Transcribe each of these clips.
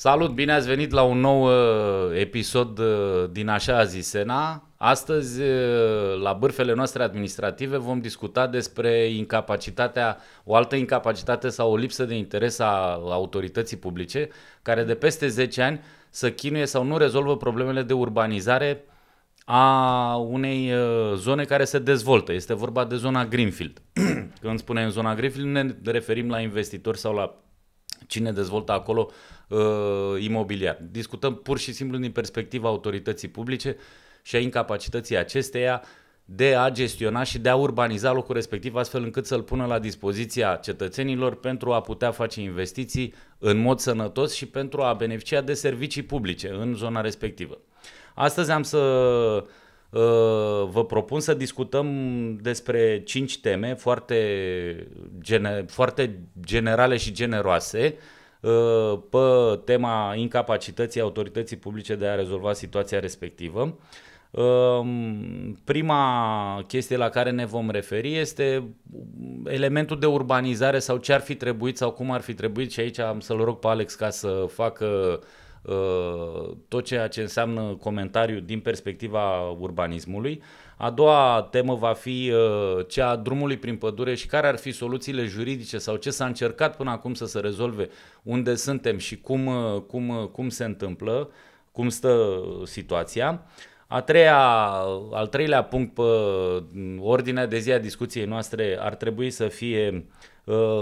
Salut, bine ați venit la un nou uh, episod uh, din așa zisena. Astăzi, uh, la bârfele noastre administrative, vom discuta despre incapacitatea, o altă incapacitate sau o lipsă de interes a autorității publice, care de peste 10 ani să chinuie sau nu rezolvă problemele de urbanizare a unei zone care se dezvoltă. Este vorba de zona Greenfield. Când spunem zona Greenfield, ne referim la investitori sau la cine dezvoltă acolo uh, imobiliar. Discutăm pur și simplu din perspectiva autorității publice și a incapacității acesteia de a gestiona și de a urbaniza locul respectiv astfel încât să-l pună la dispoziția cetățenilor pentru a putea face investiții în mod sănătos și pentru a beneficia de servicii publice în zona respectivă. Astăzi am să uh, vă propun să discutăm despre cinci teme foarte, gene, foarte generale și generoase Uh, pe tema incapacității autorității publice de a rezolva situația respectivă. Um, prima chestie la care ne vom referi este elementul de urbanizare sau ce ar fi trebuit sau cum ar fi trebuit și aici am să-l rog pe Alex ca să facă uh, tot ceea ce înseamnă comentariu din perspectiva urbanismului. A doua temă va fi uh, cea a drumului prin pădure și care ar fi soluțiile juridice sau ce s-a încercat până acum să se rezolve, unde suntem și cum, uh, cum, uh, cum se întâmplă, cum stă situația. A treia, al treilea punct pe ordinea de zi a discuției noastre ar trebui să fie uh,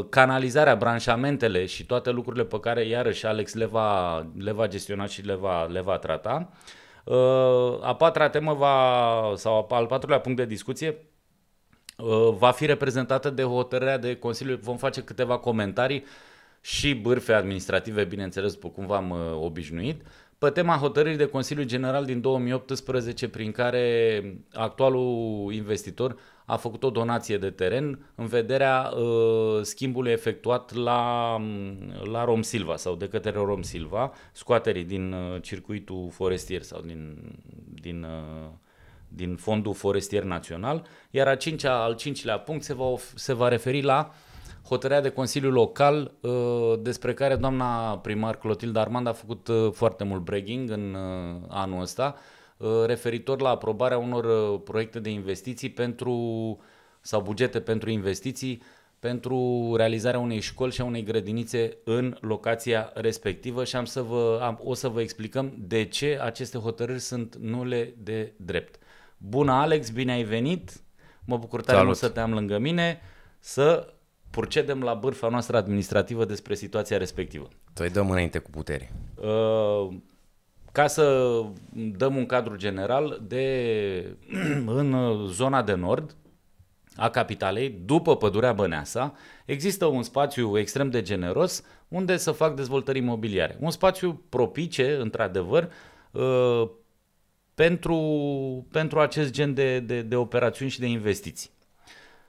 canalizarea, branșamentele și toate lucrurile pe care iarăși Alex le va, le va gestiona și le va, le va trata. Uh, Uh, a patra temă va, sau al patrulea punct de discuție uh, va fi reprezentată de hotărârea de Consiliu. Vom face câteva comentarii și bârfe administrative, bineînțeles, după cum v-am uh, obișnuit, pe tema hotărârii de Consiliu General din 2018 prin care actualul investitor a făcut o donație de teren în vederea uh, schimbului efectuat la, la Rom Silva sau de către Rom Silva, scoaterii din uh, circuitul forestier sau din, din, uh, din fondul forestier național, iar a cincea, al cincilea punct se va, se va referi la hotărârea de Consiliu Local uh, despre care doamna primar Clotilde Armand a făcut uh, foarte mult bragging în uh, anul ăsta, Uh, referitor la aprobarea unor uh, proiecte de investiții pentru sau bugete pentru investiții pentru realizarea unei școli și a unei grădinițe în locația respectivă și am să vă, am, o să vă explicăm de ce aceste hotărâri sunt nule de drept. Bună Alex, bine ai venit! Mă bucur tare mult să te am lângă mine, să procedem la bârfa noastră administrativă despre situația respectivă. Tu îi dăm înainte cu putere. Uh, ca să dăm un cadru general, de în zona de nord a capitalei, după pădurea Băneasa, există un spațiu extrem de generos unde să fac dezvoltări imobiliare. Un spațiu propice, într-adevăr, uh, pentru, pentru acest gen de, de, de operațiuni și de investiții.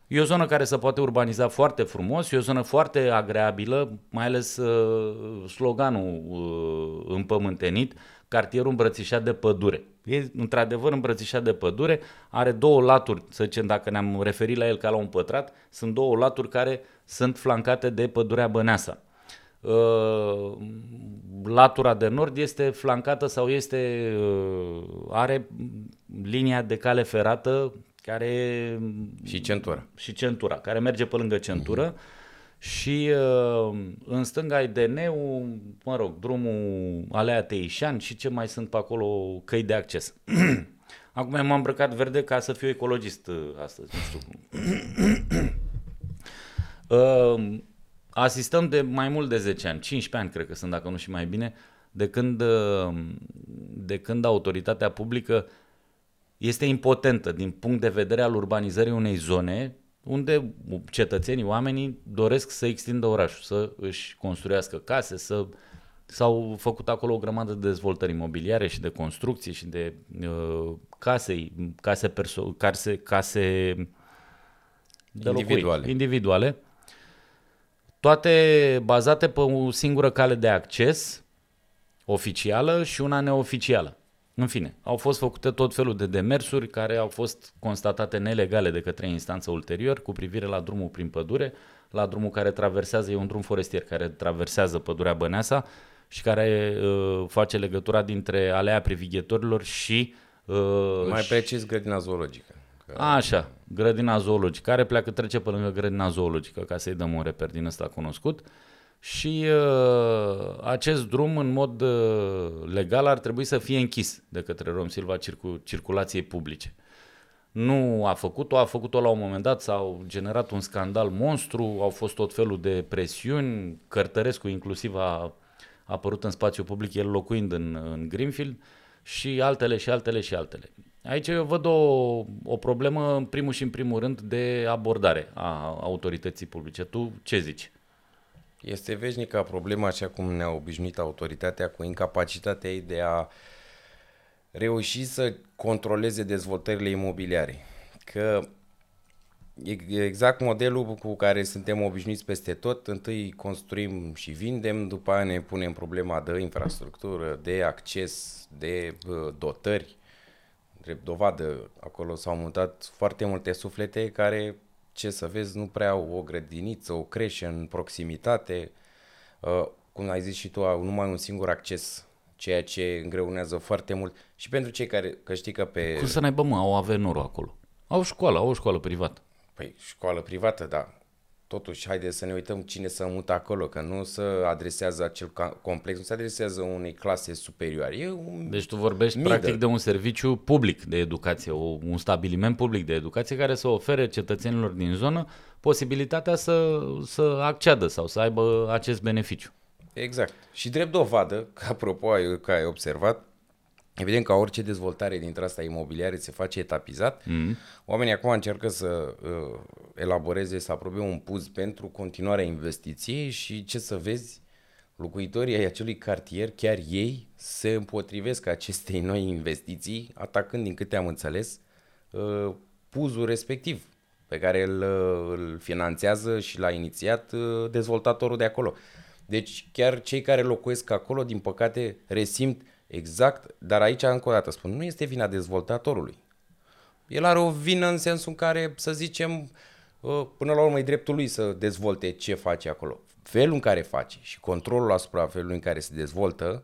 E o zonă care se poate urbaniza foarte frumos, e o zonă foarte agreabilă, mai ales uh, sloganul uh, împământenit, cartierul îmbrățișat de pădure. E într-adevăr îmbrățișat de pădure, are două laturi, să zicem, dacă ne-am referit la el ca la un pătrat, sunt două laturi care sunt flancate de pădurea Băneasa. Uh, latura de nord este flancată sau este uh, are linia de cale ferată care și centura. Și centura, care merge pe lângă centură. Uh-huh și uh, în stânga ai DN-ul, mă rog, drumul Alea Teișan și ce mai sunt pe acolo căi de acces. Acum m-am îmbrăcat verde ca să fiu ecologist uh, astăzi, nu știu cum. uh, asistăm de mai mult de 10 ani, 15 ani cred că sunt, dacă nu și mai bine, de când, uh, de când autoritatea publică este impotentă din punct de vedere al urbanizării unei zone unde cetățenii, oamenii doresc să extindă orașul, să își construiască case, să s-au făcut acolo o grămadă de dezvoltări imobiliare și de construcții și de uh, case, case, perso- case, case de individuale. Locui, individuale, toate bazate pe o singură cale de acces oficială și una neoficială. În fine, au fost făcute tot felul de demersuri care au fost constatate nelegale de către instanță ulterior cu privire la drumul prin pădure, la drumul care traversează, e un drum forestier care traversează pădurea Băneasa și care uh, face legătura dintre alea privighetorilor și... Uh, Mai precis grădina zoologică. Că... Așa, grădina zoologică, care pleacă, trece pe lângă grădina zoologică, ca să-i dăm un reper din ăsta cunoscut. Și uh, acest drum, în mod uh, legal, ar trebui să fie închis de către Rom Silva circu- circulației publice. Nu a făcut-o, a făcut-o la un moment dat, s-au generat un scandal monstru, au fost tot felul de presiuni, Cărtărescu inclusiv a apărut în spațiu public, el locuind în, în Greenfield, și altele și altele și altele. Aici eu văd o, o problemă, în primul și în primul rând, de abordare a autorității publice. Tu ce zici? Este veșnica problema, așa cum ne-a obișnuit autoritatea, cu incapacitatea ei de a reuși să controleze dezvoltările imobiliare. Că exact modelul cu care suntem obișnuiți peste tot, întâi construim și vindem, după aia ne punem problema de infrastructură, de acces, de dotări. Drept dovadă, acolo s-au mutat foarte multe suflete care, ce să vezi, nu prea au o grădiniță, o creșă în proximitate. Cum ai zis și tu, au numai un singur acces ceea ce îngreunează foarte mult și pentru cei care, că știi că pe... Cum să n-aibă, mă, au Avenurul acolo. Au școală, au o școală privată. Păi, școală privată, da. Totuși, haide să ne uităm cine să mută acolo, că nu se adresează acel complex, nu se adresează unei clase superioare. E un deci tu vorbești middle. practic de un serviciu public de educație, un stabiliment public de educație care să ofere cetățenilor din zonă posibilitatea să, să acceadă sau să aibă acest beneficiu. Exact. Și drept dovadă, că apropo, că ai observat, Evident că orice dezvoltare dintre asta imobiliare se face etapizat. Mm-hmm. Oamenii acum încearcă să uh, elaboreze, să aprobe un puz pentru continuarea investiției și ce să vezi, locuitorii ai acelui cartier, chiar ei se împotrivesc acestei noi investiții, atacând, din câte am înțeles, uh, puzul respectiv pe care îl, uh, îl finanțează și l-a inițiat uh, dezvoltatorul de acolo. Deci chiar cei care locuiesc acolo, din păcate, resimt exact, dar aici încă o dată spun, nu este vina dezvoltatorului. El are o vină în sensul în care, să zicem, ă, până la urmă e dreptul lui să dezvolte ce face acolo. Felul în care face și controlul asupra felului în care se dezvoltă,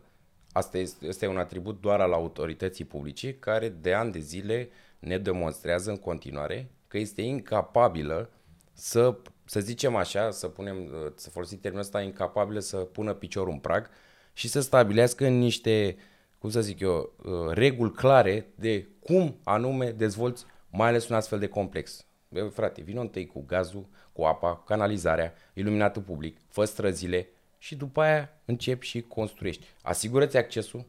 asta este, este un atribut doar al autorității publice care de ani de zile ne demonstrează în continuare că este incapabilă să să zicem așa, să punem, să folosim termenul ăsta, incapabilă să pună piciorul în prag și să stabilească niște, cum să zic eu, uh, reguli clare de cum anume dezvolți mai ales un astfel de complex. Bă, frate, vină întâi cu gazul, cu apa, cu canalizarea, iluminatul public, fă străzile și după aia începi și construiești. Asigură-ți accesul.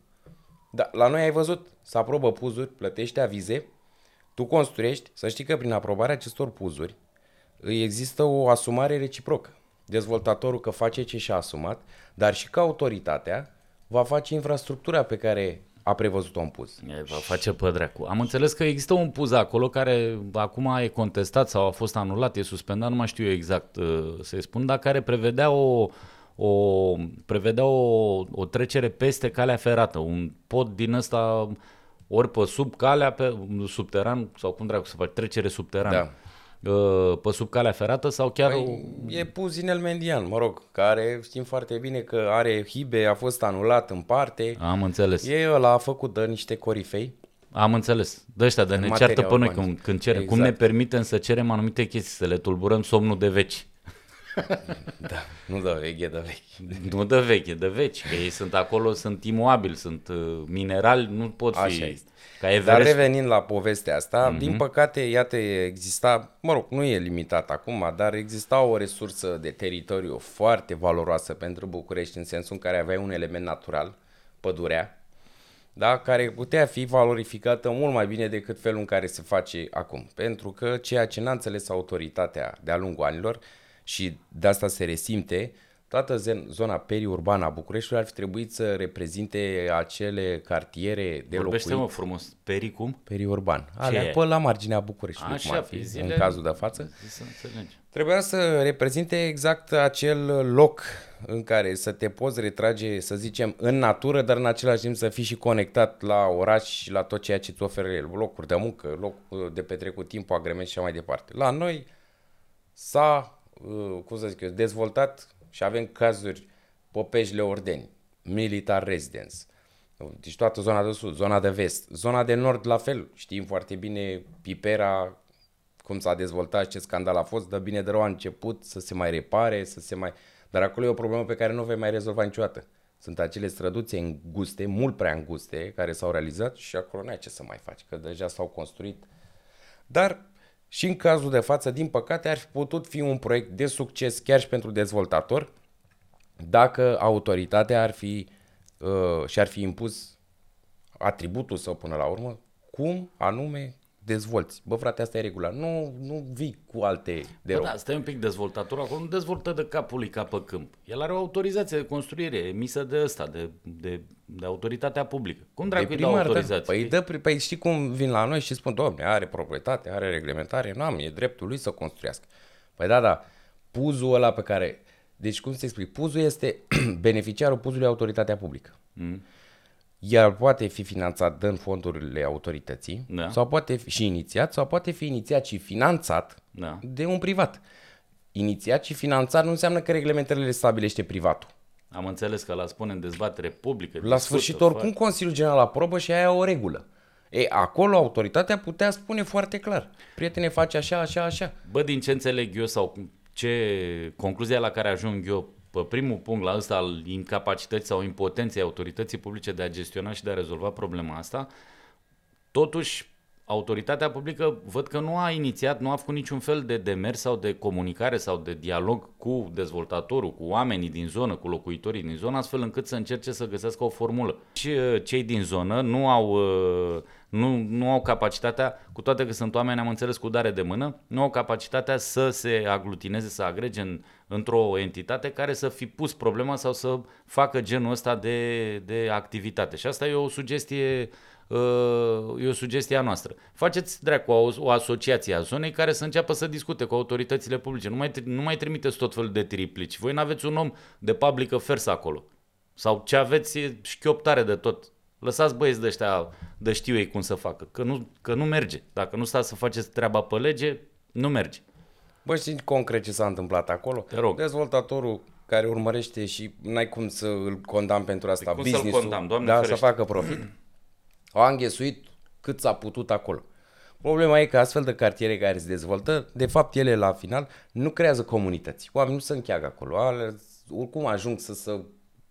Da, la noi ai văzut, să aprobă puzuri, plătești avize, tu construiești, să știi că prin aprobarea acestor puzuri, există o asumare reciprocă. Dezvoltatorul că face ce și-a asumat, dar și că autoritatea va face infrastructura pe care a prevăzut-o în puz. E, va face pe dracu. Am înțeles că există un puz acolo care acum e contestat sau a fost anulat, e suspendat, nu mai știu eu exact uh, să-i spun, dar care prevedea o, o, prevedea o, o trecere peste calea ferată, un pod din ăsta ori pe sub calea, pe subteran sau cum dracu să faci, trecere subterană. Da. Uh, pe sub calea ferată sau chiar... Păi, e pus el Mendian, mă rog, care știm foarte bine că are hibe, a fost anulat în parte. Am înțeles. E ăla a făcut de niște corifei. Am înțeles. De ăștia, de ne ceartă pe noi când, când cerem. Exact. Cum ne permitem să cerem anumite chestii, să le tulburăm somnul de veci. da, nu dă veche, dă vechi. Nu dă veche, dă veci, că ei sunt acolo, sunt imobili, sunt uh, minerali, nu pot fi... Așa este. Ca Dar revenind la povestea asta, mm-hmm. din păcate, iată, exista, mă rog, nu e limitat acum, dar exista o resursă de teritoriu foarte valoroasă pentru București, în sensul în care avea un element natural, pădurea, da, care putea fi valorificată mult mai bine decât felul în care se face acum. Pentru că ceea ce n-a înțeles autoritatea de-a lungul anilor și de asta se resimte, toată zona periurbană a Bucureștiului ar fi trebuit să reprezinte acele cartiere de Vorbește locuit. mă frumos, peri cum? Periurban. Alea pe la marginea Bucureștiului, Așa, cum ar fi, zile... în cazul de față. Să Trebuia să reprezinte exact acel loc în care să te poți retrage, să zicem, în natură, dar în același timp să fii și conectat la oraș și la tot ceea ce îți oferă el, locuri de muncă, loc de petrecut timp, agrement și așa mai departe. La noi s-a, uh, cum să zic eu, dezvoltat și avem cazuri Popejle Ordeni. Militar Residence. Deci toată zona de sud, zona de vest, zona de nord la fel. Știm foarte bine Pipera, cum s-a dezvoltat și ce scandal a fost, dar bine de rău a început să se mai repare, să se mai... Dar acolo e o problemă pe care nu o vei mai rezolva niciodată. Sunt acele străduțe înguste, mult prea înguste, care s-au realizat și acolo nu ai ce să mai faci, că deja s-au construit. Dar și în cazul de față, din păcate, ar fi putut fi un proiect de succes chiar și pentru dezvoltator, dacă autoritatea ar fi uh, și-ar fi impus atributul său până la urmă, cum anume dezvolți. Bă, frate, asta e regula. Nu, nu vii cu alte de Bă, da, stai un pic dezvoltatorul acolo, nu dezvoltă de capul lui ca pe câmp. El are o autorizație de construire emisă de ăsta, de, de, de autoritatea publică. Cum dracu îi dau autorizație? Da. Păi, dă, păi știi cum vin la noi și spun, doamne, are proprietate, are reglementare, nu am, e dreptul lui să construiască. Păi da, da, puzul ăla pe care... Deci cum să explic? Puzul este beneficiarul puzului autoritatea publică. Mm el poate fi finanțat în fondurile autorității da. sau poate fi și inițiat sau poate fi inițiat și finanțat da. de un privat. Inițiat și finanțat nu înseamnă că reglementările le stabilește privatul. Am înțeles că la spune în dezbatere publică. La sfârșit, oricum fac. Consiliul General aprobă și aia o regulă. E, acolo autoritatea putea spune foarte clar. Prietene, face așa, așa, așa. Bă, din ce înțeleg eu sau ce concluzia la care ajung eu pe primul punct la ăsta al incapacității sau impotenței autorității publice de a gestiona și de a rezolva problema asta, totuși autoritatea publică văd că nu a inițiat, nu a făcut niciun fel de demers sau de comunicare sau de dialog cu dezvoltatorul, cu oamenii din zonă, cu locuitorii din zonă, astfel încât să încerce să găsească o formulă. Și uh, cei din zonă nu au, uh, nu, nu au capacitatea, cu toate că sunt oameni, am înțeles, cu dare de mână, nu au capacitatea să se aglutineze, să agrege în, într-o entitate care să fi pus problema sau să facă genul ăsta de, de activitate. Și asta e o sugestie Uh, e o sugestie a noastră. Faceți dracu o, o asociație a zonei care să înceapă să discute cu autoritățile publice. Nu mai, nu mai trimiteți tot felul de triplici. Voi nu aveți un om de public affairs acolo. Sau ce aveți e șchioptare de tot. Lăsați băieți de ăștia, de știu ei cum să facă. Că nu, că nu merge. Dacă nu stați să faceți treaba pe lege, nu merge. Bă, știi concret ce s-a întâmplat acolo? Te rog. Dezvoltatorul care urmărește și n-ai cum să îl condam pentru asta, păi cum business-ul, să-l condam, Doamne da, să facă profit. Au înghesuit cât s-a putut acolo. Problema e că astfel de cartiere care se dezvoltă, de fapt ele la final nu creează comunități. Oamenii nu se încheagă acolo. Ale, oricum ajung să se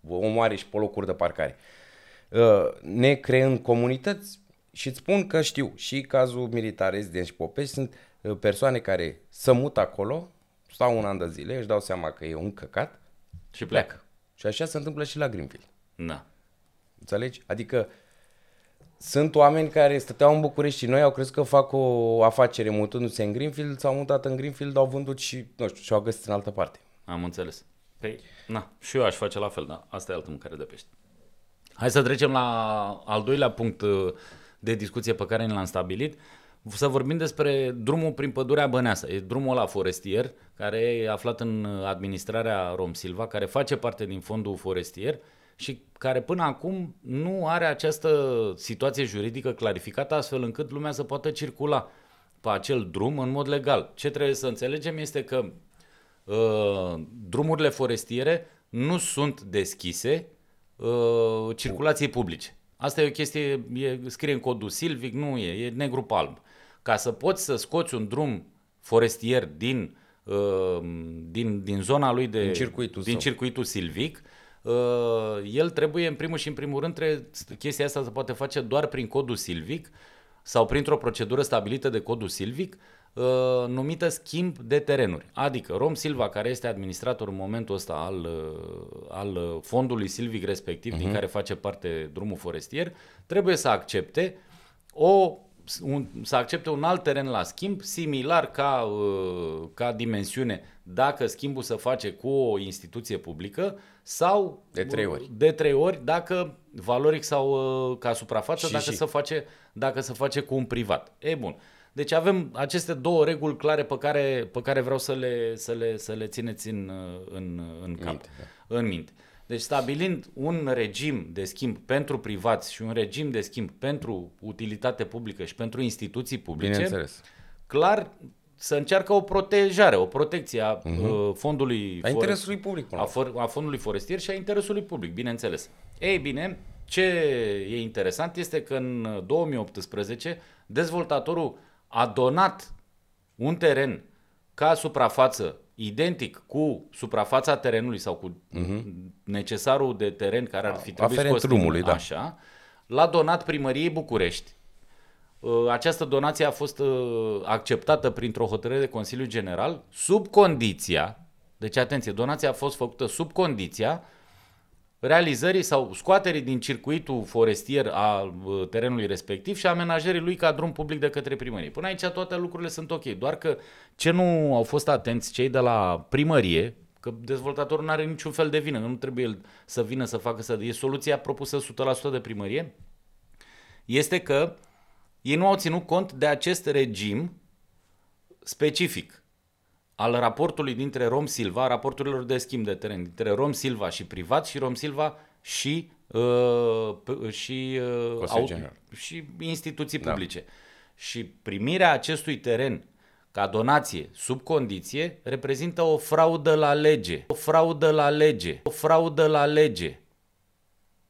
omoare și pe locuri de parcare. Uh, ne creând comunități și îți spun că știu, și cazul militar rezident și Șpopești sunt uh, persoane care se mută acolo, stau un an de zile, își dau seama că e un căcat și pleacă. pleacă. Și așa se întâmplă și la Greenfield. Da. Înțelegi? Adică sunt oameni care stăteau în București și noi au crezut că fac o afacere mutându-se în Greenfield, s-au mutat în Greenfield, au vândut și, nu știu, și-au găsit în altă parte. Am înțeles. Păi, na, și eu aș face la fel, da. Asta e altă mâncare de pește. Hai să trecem la al doilea punct uh, de discuție pe care ne l-am stabilit. Să vorbim despre drumul prin pădurea Băneasa. E drumul la forestier, care e aflat în administrarea Rom Silva, care face parte din fondul forestier și care până acum nu are această situație juridică clarificată astfel încât lumea să poată circula pe acel drum în mod legal. Ce trebuie să înțelegem este că uh, drumurile forestiere nu sunt deschise uh, circulației publice. Asta e o chestie, e, scrie în codul silvic, nu e, e negru palm. Ca să poți să scoți un drum forestier din, uh, din, din zona lui de... Din circuitul, din circuitul silvic, Uh, el trebuie, în primul și în primul rând, trebuie, chestia asta se poate face doar prin codul silvic sau printr-o procedură stabilită de codul silvic, uh, numită schimb de terenuri. Adică Rom Silva, care este administrator în momentul ăsta al, uh, al fondului silvic respectiv, uh-huh. din mhm. care face parte drumul forestier, trebuie să accepte o un, să accepte un alt teren la schimb, similar ca, uh, ca dimensiune, dacă schimbul se face cu o instituție publică sau de trei ori, de trei ori dacă valoric sau uh, ca suprafață, și, dacă, și. Se face, dacă se face cu un privat. E bun. Deci avem aceste două reguli clare pe care, pe care vreau să le, să le, să le țineți în, uh, în, în cap, minte, da. în minte. Deci stabilind un regim de schimb pentru privați și un regim de schimb pentru utilitate publică și pentru instituții publice, clar să încearcă o protejare, o protecție a uh-huh. fondului A interesului public, până a, la for, a fondului forestier și a interesului public, bineînțeles. Ei bine, ce e interesant este că în 2018 dezvoltatorul a donat un teren ca suprafață identic cu suprafața terenului sau cu necesarul de teren care ar fi trebuit Aferent scos din- drumului, da. așa, l-a donat primăriei București. Uh, Această donație a fost uh, acceptată printr-o hotărâre de Consiliu General sub condiția, deci atenție, donația a fost făcută sub condiția realizării sau scoaterii din circuitul forestier a uh, terenului respectiv și amenajării lui ca drum public de către primărie. Până aici toate lucrurile sunt ok, doar că ce nu au fost atenți cei de la primărie, că dezvoltatorul nu are niciun fel de vină, nu trebuie el să vină să facă să... E soluția propusă 100% de primărie, este că ei nu au ținut cont de acest regim specific al raportului dintre Rom Silva, raporturilor de schimb de teren, dintre Rom Silva și privat și Rom Silva și, uh, p- și, uh, Consiliul General. și instituții publice. Și primirea acestui teren ca donație sub condiție reprezintă o fraudă la lege. O fraudă la lege. O fraudă la lege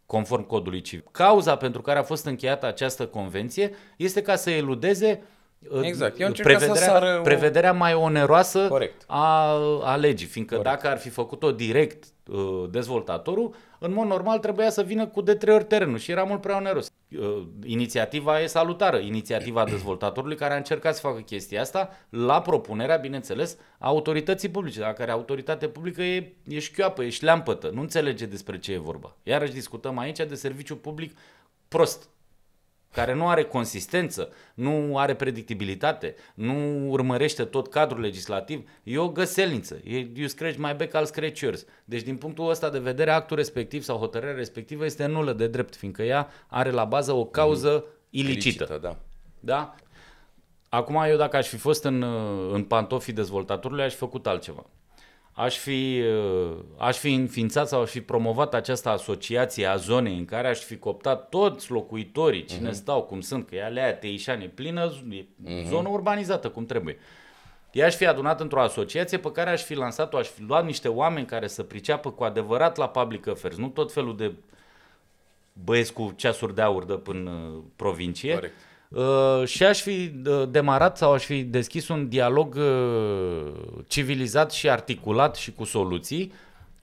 conform codului civil. Cauza pentru care a fost încheiată această convenție este ca să eludeze uh, Exact. Eu încercat să prevederea, sară o- prevederea mai oneroasă Corect. a, a legii, fiindcă Corect. dacă ar fi făcut-o direct uh, dezvoltatorul, în mod normal trebuia să vină cu de trei ori terenul și era mult prea oneros. Uh, inițiativa e salutară, inițiativa dezvoltatorului care a încercat să facă chestia asta la propunerea, bineînțeles, a autorității publice, la care autoritate publică e, e șchioapă, e șleampătă, nu înțelege despre ce e vorba. Iarăși discutăm aici de serviciu public prost, care nu are consistență, nu are predictibilitate, nu urmărește tot cadrul legislativ, e o găselniță. E, you scratch my back, I'll scratch yours. Deci din punctul ăsta de vedere, actul respectiv sau hotărârea respectivă este nulă de drept, fiindcă ea are la bază o cauză ilicită. Ilicită, da. Da? Acum eu dacă aș fi fost în, uh, în pantofii dezvoltatorului, aș fi făcut altceva. Aș fi, uh, aș fi înființat sau aș fi promovat această asociație a zonei în care aș fi cooptat toți locuitorii, cine uh-huh. stau, cum sunt, că e alea Teișane, plină, z- e zonă urbanizată, cum trebuie. I-aș fi adunat într-o asociație pe care aș fi lansat-o, aș fi luat niște oameni care să priceapă cu adevărat la public affairs, nu tot felul de băieți cu ceasuri de aur de până uh, provincie. Corect. Uh, și aș fi uh, demarat sau aș fi deschis un dialog uh, civilizat și articulat și cu soluții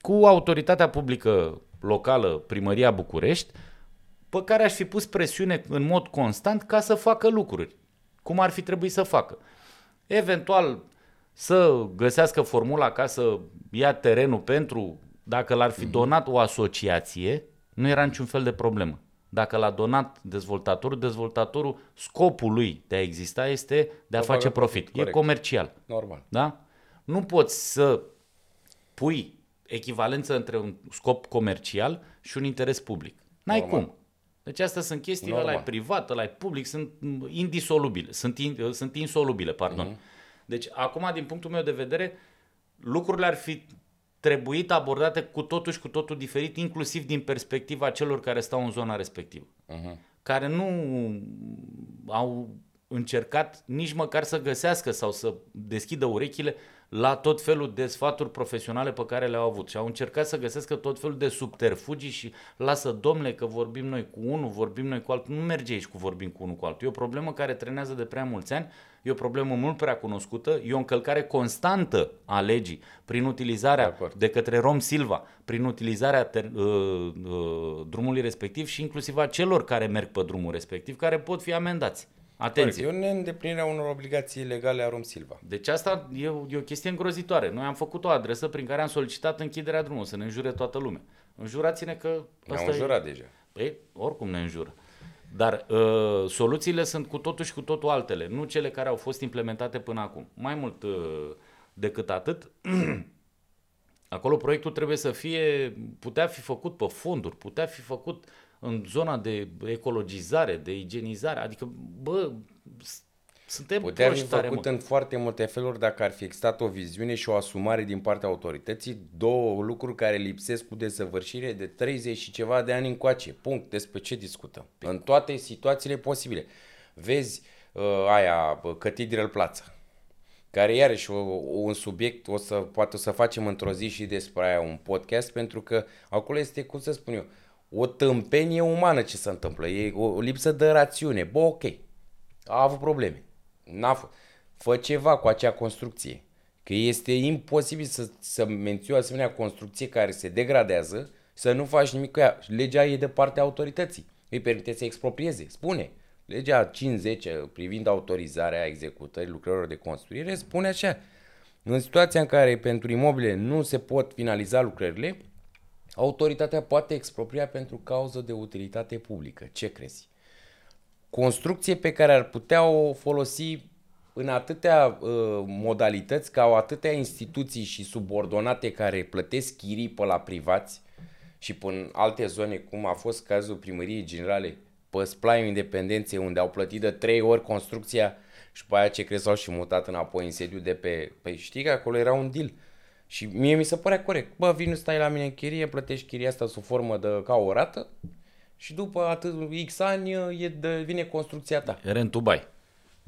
cu autoritatea publică locală, Primăria București, pe care aș fi pus presiune în mod constant ca să facă lucruri, cum ar fi trebuit să facă. Eventual să găsească formula ca să ia terenul pentru, dacă l-ar fi donat o asociație, nu era niciun fel de problemă. Dacă l-a donat dezvoltatorul, dezvoltatorul, scopul lui de a exista este de a Să face facă profit. profit, E corect. comercial. Normal. Da? Nu poți să pui echivalență între un scop comercial și un interes public. N-ai Normal. cum. Deci astea sunt chestiile, ăla Normal. e privat, ăla e public, sunt mm, indisolubile, sunt, in, sunt insolubile, pardon. Mhm. Deci acum, din punctul meu de vedere, lucrurile ar fi trebuit abordate cu totul și cu totul diferit, inclusiv din perspectiva celor care stau în zona respectivă. Uh-huh. Care nu au încercat nici măcar să găsească sau să deschidă urechile la tot felul de sfaturi profesionale pe care le-au avut și au încercat să găsească tot felul de subterfugii și lasă domnule că vorbim noi cu unul, vorbim noi cu altul, nu merge aici cu vorbim cu unul cu altul. E o problemă care trenează de prea mulți ani, e o problemă mult prea cunoscută, e o încălcare constantă a legii prin utilizarea De acord. de către Rom Silva, prin utilizarea ter, uh, uh, drumului respectiv și inclusiv a celor care merg pe drumul respectiv, care pot fi amendați. Atenție! Corect. E o neîndeplinire a unor obligații legale a Rom Silva. Deci asta e o, e o chestie îngrozitoare. Noi am făcut o adresă prin care am solicitat închiderea drumului, să ne înjure toată lumea. Înjurați-ne că Ne-au e... înjurat deja. Păi, oricum ne înjură. Dar uh, soluțiile sunt cu totul și cu totul altele, nu cele care au fost implementate până acum. Mai mult uh, decât atât, acolo proiectul trebuie să fie, putea fi făcut pe fonduri, putea fi făcut în zona de ecologizare, de igienizare, adică, bă, s- suntem Putea fi proști tare făcut mult. în foarte multe feluri dacă ar fi existat o viziune și o asumare din partea autorității, două lucruri care lipsesc cu desăvârșire de 30 și ceva de ani încoace. Punct. Despre ce discutăm? În toate situațiile posibile. Vezi uh, aia, uh, Catedral Plața. care iarăși o, un subiect, o să, poate o să facem într-o zi și despre aia un podcast, pentru că acolo este, cum să spun eu, o tâmpenie umană ce se întâmplă, e o, o lipsă de rațiune. Bă, ok, a avut probleme, n-a f- fă ceva cu acea construcție, că este imposibil să, să menții o asemenea construcție care se degradează, să nu faci nimic cu ea. Legea e de partea autorității, îi permite să exproprieze, spune. Legea 50 privind autorizarea executării lucrărilor de construire spune așa. În situația în care pentru imobile nu se pot finaliza lucrările, autoritatea poate expropria pentru cauză de utilitate publică. Ce crezi? Construcție pe care ar putea o folosi în atâtea uh, modalități, ca au atâtea instituții și subordonate care plătesc chirii pe la privați și până alte zone, cum a fost cazul primăriei generale pe Splaiul Independenței, unde au plătit de trei ori construcția și pe aia ce crezi au și mutat înapoi în sediu de pe... Păi știi că acolo era un deal. Și mie mi se părea corect. Bă, vin, stai la mine în chirie, plătești chiria asta sub formă de ca o rată și după atât X ani e de, vine construcția ta. Rentul bai.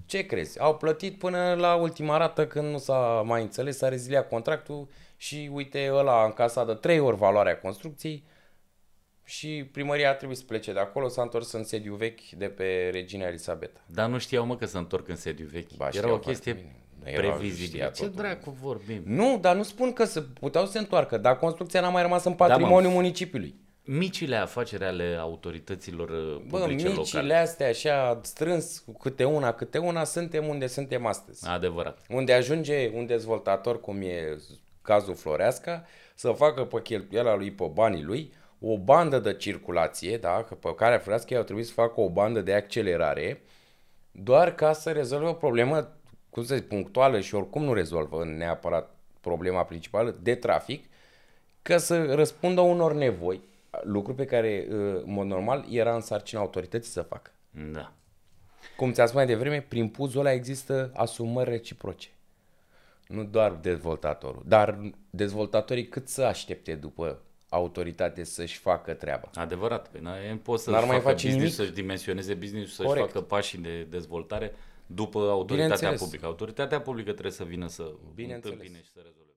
Ce crezi? Au plătit până la ultima rată când nu s-a mai înțeles, s-a reziliat contractul și uite ăla a încasat de trei ori valoarea construcției și primăria a trebuit să plece de acolo, s-a întors în sediu vechi de pe Regina Elisabeta. Dar nu știau mă că se întorc în sediu vechi. Ba, Era știau o chestie foarte bine. Era- previzibilă. știa Ce totul. dracu vorbim? Nu, dar nu spun că se puteau să se întoarcă, dar construcția n-a mai rămas în patrimoniul mă. municipiului. Micile afaceri ale autorităților uh, Bă, publice micile locale. astea așa strâns cu câte una, câte una, suntem unde suntem astăzi. Adevărat. Unde ajunge un dezvoltator, cum e cazul Floreasca, să facă pe cheltuiala lui, pe banii lui, o bandă de circulație, da, că pe care Floreasca au trebuit să facă o bandă de accelerare, doar ca să rezolve o problemă, cum să zic, punctuală și oricum nu rezolvă neapărat problema principală de trafic, ca să răspundă unor nevoi, lucru pe care, în mod normal, era în sarcina autorității să facă. Da. Cum ți-am spus mai devreme, prin puzul ăla există asumări reciproce. Nu doar dezvoltatorul, dar dezvoltatorii cât să aștepte după autoritate să-și facă treaba. Adevărat. Păi, n- poți să N-ar facă mai face business, nimic. să-și dimensioneze business, să-și Corect. facă pașii de dezvoltare după autoritatea Bineînțeles. publică. Autoritatea publică trebuie să vină să Bineînțeles. întâmpine și să rezolve.